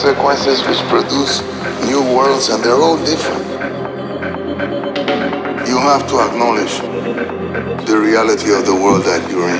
frequencies which produce new worlds and they're all different. You have to acknowledge the reality of the world that you're in.